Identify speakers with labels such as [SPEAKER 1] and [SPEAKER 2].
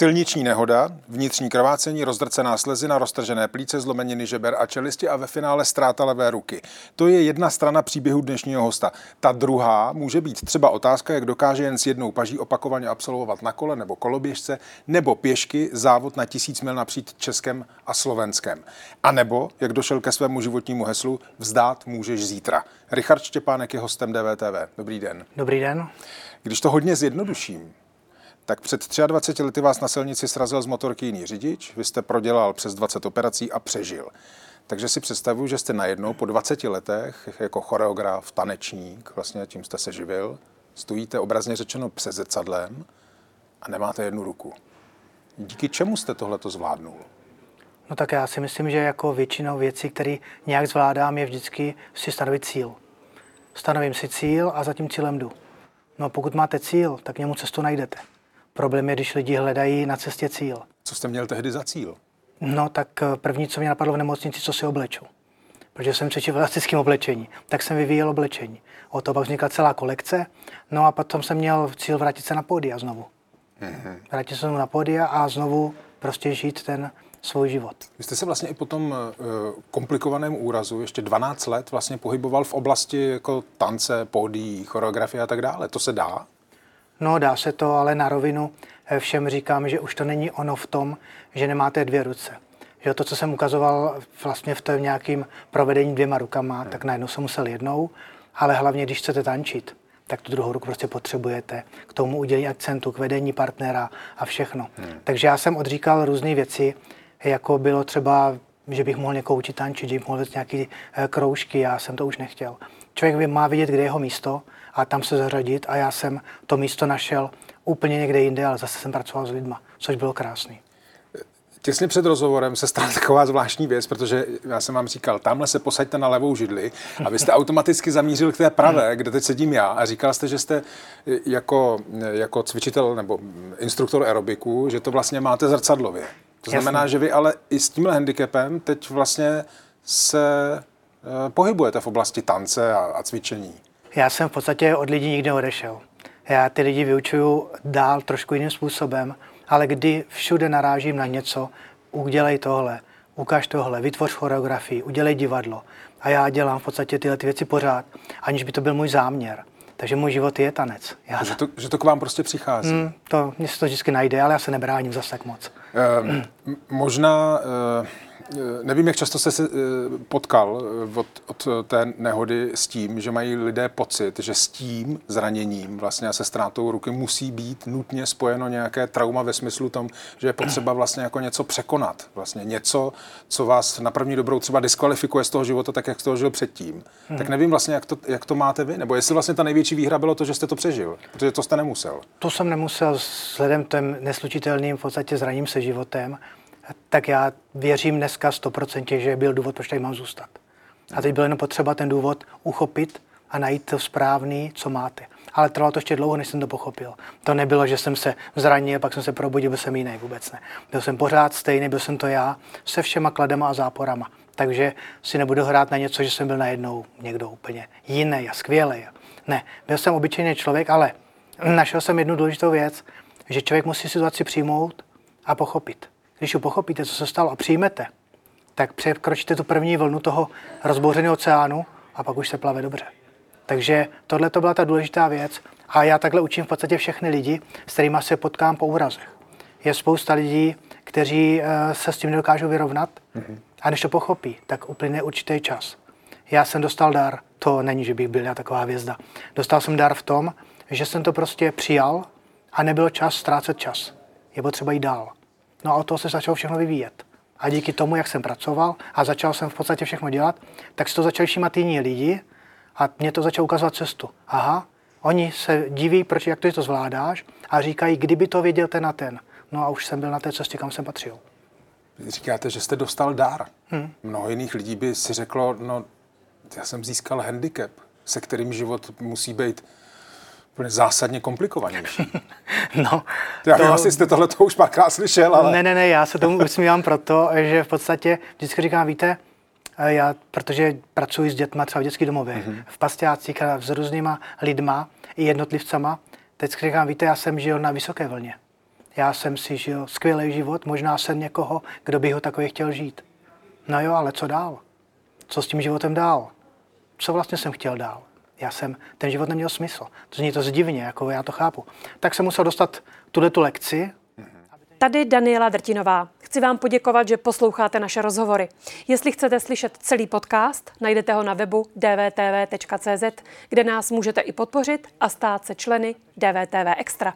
[SPEAKER 1] Silniční nehoda, vnitřní krvácení, rozdrcená slezina, roztržené plíce, zlomeniny žeber a čelisti a ve finále ztráta levé ruky. To je jedna strana příběhu dnešního hosta. Ta druhá může být třeba otázka, jak dokáže jen s jednou paží opakovaně absolvovat na kole nebo koloběžce, nebo pěšky závod na tisíc mil napřít Českem a Slovenskem. A nebo, jak došel ke svému životnímu heslu, vzdát můžeš zítra. Richard Štěpánek je hostem DVTV. Dobrý den.
[SPEAKER 2] Dobrý den.
[SPEAKER 1] Když to hodně zjednoduším, tak před 23 lety vás na silnici srazil z motorky jiný řidič, vy jste prodělal přes 20 operací a přežil. Takže si představuju, že jste najednou po 20 letech jako choreograf, tanečník, vlastně tím jste se živil, stojíte obrazně řečeno před zrcadlem a nemáte jednu ruku. Díky čemu jste tohleto zvládnul?
[SPEAKER 2] No tak já si myslím, že jako většinou věcí, které nějak zvládám, je vždycky si stanovit cíl. Stanovím si cíl a za tím cílem jdu. No pokud máte cíl, tak němu cestu najdete. Problém je, když lidi hledají na cestě cíl.
[SPEAKER 1] Co jste měl tehdy za cíl?
[SPEAKER 2] No tak eh, první, co mě napadlo v nemocnici, co si obleču. Protože jsem přečil v elastickém oblečení, tak jsem vyvíjel oblečení. O to pak vznikla celá kolekce. No a potom jsem měl cíl vrátit se na pódia znovu. Mm-hmm. Vrátit se znovu na pódia a znovu prostě žít ten svůj život.
[SPEAKER 1] Vy jste se vlastně i po tom uh, komplikovaném úrazu ještě 12 let vlastně pohyboval v oblasti jako tance, pódií, choreografie a tak dále. To se dá?
[SPEAKER 2] No, dá se to, ale na rovinu eh, všem říkám, že už to není ono v tom, že nemáte dvě ruce. Že to, co jsem ukazoval vlastně v tom nějakým provedení dvěma rukama, hmm. tak najednou jsem musel jednou, ale hlavně, když chcete tančit, tak tu druhou ruku prostě potřebujete k tomu udělení akcentu, k vedení partnera a všechno. Hmm. Takže já jsem odříkal různé věci, jako bylo třeba, že bych mohl někoho učit tančit, že bych mohl nějaké eh, kroužky, já jsem to už nechtěl. Člověk má vidět, kde je jeho místo a tam se zařadit a já jsem to místo našel úplně někde jinde, ale zase jsem pracoval s lidma, což bylo krásný.
[SPEAKER 1] Těsně před rozhovorem se stala taková zvláštní věc, protože já jsem vám říkal, tamhle se posaďte na levou židli a vy jste automaticky zamířil k té pravé, kde teď sedím já a říkal jste, že jste jako, jako cvičitel nebo instruktor aerobiku, že to vlastně máte zrcadlově. To znamená, Jasně. že vy ale i s tímhle handicapem teď vlastně se pohybujete v oblasti tance a, a cvičení.
[SPEAKER 2] Já jsem v podstatě od lidí nikdy odešel. Já ty lidi vyučuju dál trošku jiným způsobem, ale kdy všude narážím na něco, udělej tohle, ukáž tohle, vytvoř choreografii, udělej divadlo. A já dělám v podstatě tyhle ty věci pořád, aniž by to byl můj záměr. Takže můj život je tanec.
[SPEAKER 1] Já... Že, to, že to k vám prostě přichází. Mm,
[SPEAKER 2] to, mě se to vždycky najde, ale já se nebráním zase tak moc.
[SPEAKER 1] Eh, možná eh, Eh, nevím, jak často jste se eh, potkal eh, od, od té nehody s tím, že mají lidé pocit, že s tím zraněním vlastně a se ztrátou ruky musí být nutně spojeno nějaké trauma ve smyslu tom, že je potřeba vlastně jako něco překonat. Vlastně něco, co vás na první dobrou třeba diskvalifikuje z toho života, tak jak jste ho žil předtím. Hmm. Tak nevím vlastně, jak to, jak to máte vy, nebo jestli vlastně ta největší výhra bylo to, že jste to přežil, protože to jste nemusel.
[SPEAKER 2] To jsem nemusel vzhledem tím neslučitelným v podstatě zraním se životem tak já věřím dneska stoprocentně, že byl důvod, proč tady mám zůstat. A teď bylo jenom potřeba ten důvod uchopit a najít to správný, co máte. Ale trvalo to ještě dlouho, než jsem to pochopil. To nebylo, že jsem se zranil, pak jsem se probudil, byl jsem jiný, vůbec ne. Byl jsem pořád stejný, byl jsem to já, se všema kladema a záporama. Takže si nebudu hrát na něco, že jsem byl najednou někdo úplně jiný a skvělý. Ne, byl jsem obyčejný člověk, ale našel jsem jednu důležitou věc, že člověk musí situaci přijmout a pochopit. Když už pochopíte, co se stalo a přijmete, tak překročíte tu první vlnu toho rozbouřeného oceánu a pak už se plave dobře. Takže tohle to byla ta důležitá věc a já takhle učím v podstatě všechny lidi, s kterými se potkám po úrazech. Je spousta lidí, kteří eh, se s tím nedokážou vyrovnat mm-hmm. a než to pochopí, tak uplyne určitý čas. Já jsem dostal dar, to není, že bych byl já taková hvězda. Dostal jsem dar v tom, že jsem to prostě přijal a nebylo čas ztrácet čas. Je potřeba jít dál. No a od toho se začalo všechno vyvíjet. A díky tomu, jak jsem pracoval a začal jsem v podstatě všechno dělat, tak si to začali všímat jiní lidi a mě to začalo ukazovat cestu. Aha, oni se diví, proč, jak to, to zvládáš a říkají, kdyby to věděl ten a ten. No a už jsem byl na té cestě, kam jsem patřil.
[SPEAKER 1] Vy říkáte, že jste dostal dár. Hmm. Mnoho jiných lidí by si řeklo, no já jsem získal handicap, se kterým život musí být úplně zásadně komplikovanější.
[SPEAKER 2] no,
[SPEAKER 1] já to... asi jste tohle už párkrát slyšel, ale...
[SPEAKER 2] Ne, ne, ne, já se tomu usmívám proto, že v podstatě vždycky říkám, víte, eh, já, protože pracuji s dětma třeba v dětských domově, mm-hmm. v pastácích a s různýma lidma i jednotlivcama, teď říkám, víte, já jsem žil na vysoké vlně. Já jsem si žil skvělý život, možná jsem někoho, kdo by ho takový chtěl žít. No jo, ale co dál? Co s tím životem dál? Co vlastně jsem chtěl dál? Já jsem, ten život neměl smysl. To zní to zdivně, jako já to chápu. Tak jsem musel dostat tuhle tu lekci.
[SPEAKER 3] Tady Daniela Drtinová. Chci vám poděkovat, že posloucháte naše rozhovory. Jestli chcete slyšet celý podcast, najdete ho na webu dvtv.cz, kde nás můžete i podpořit a stát se členy DVTV Extra.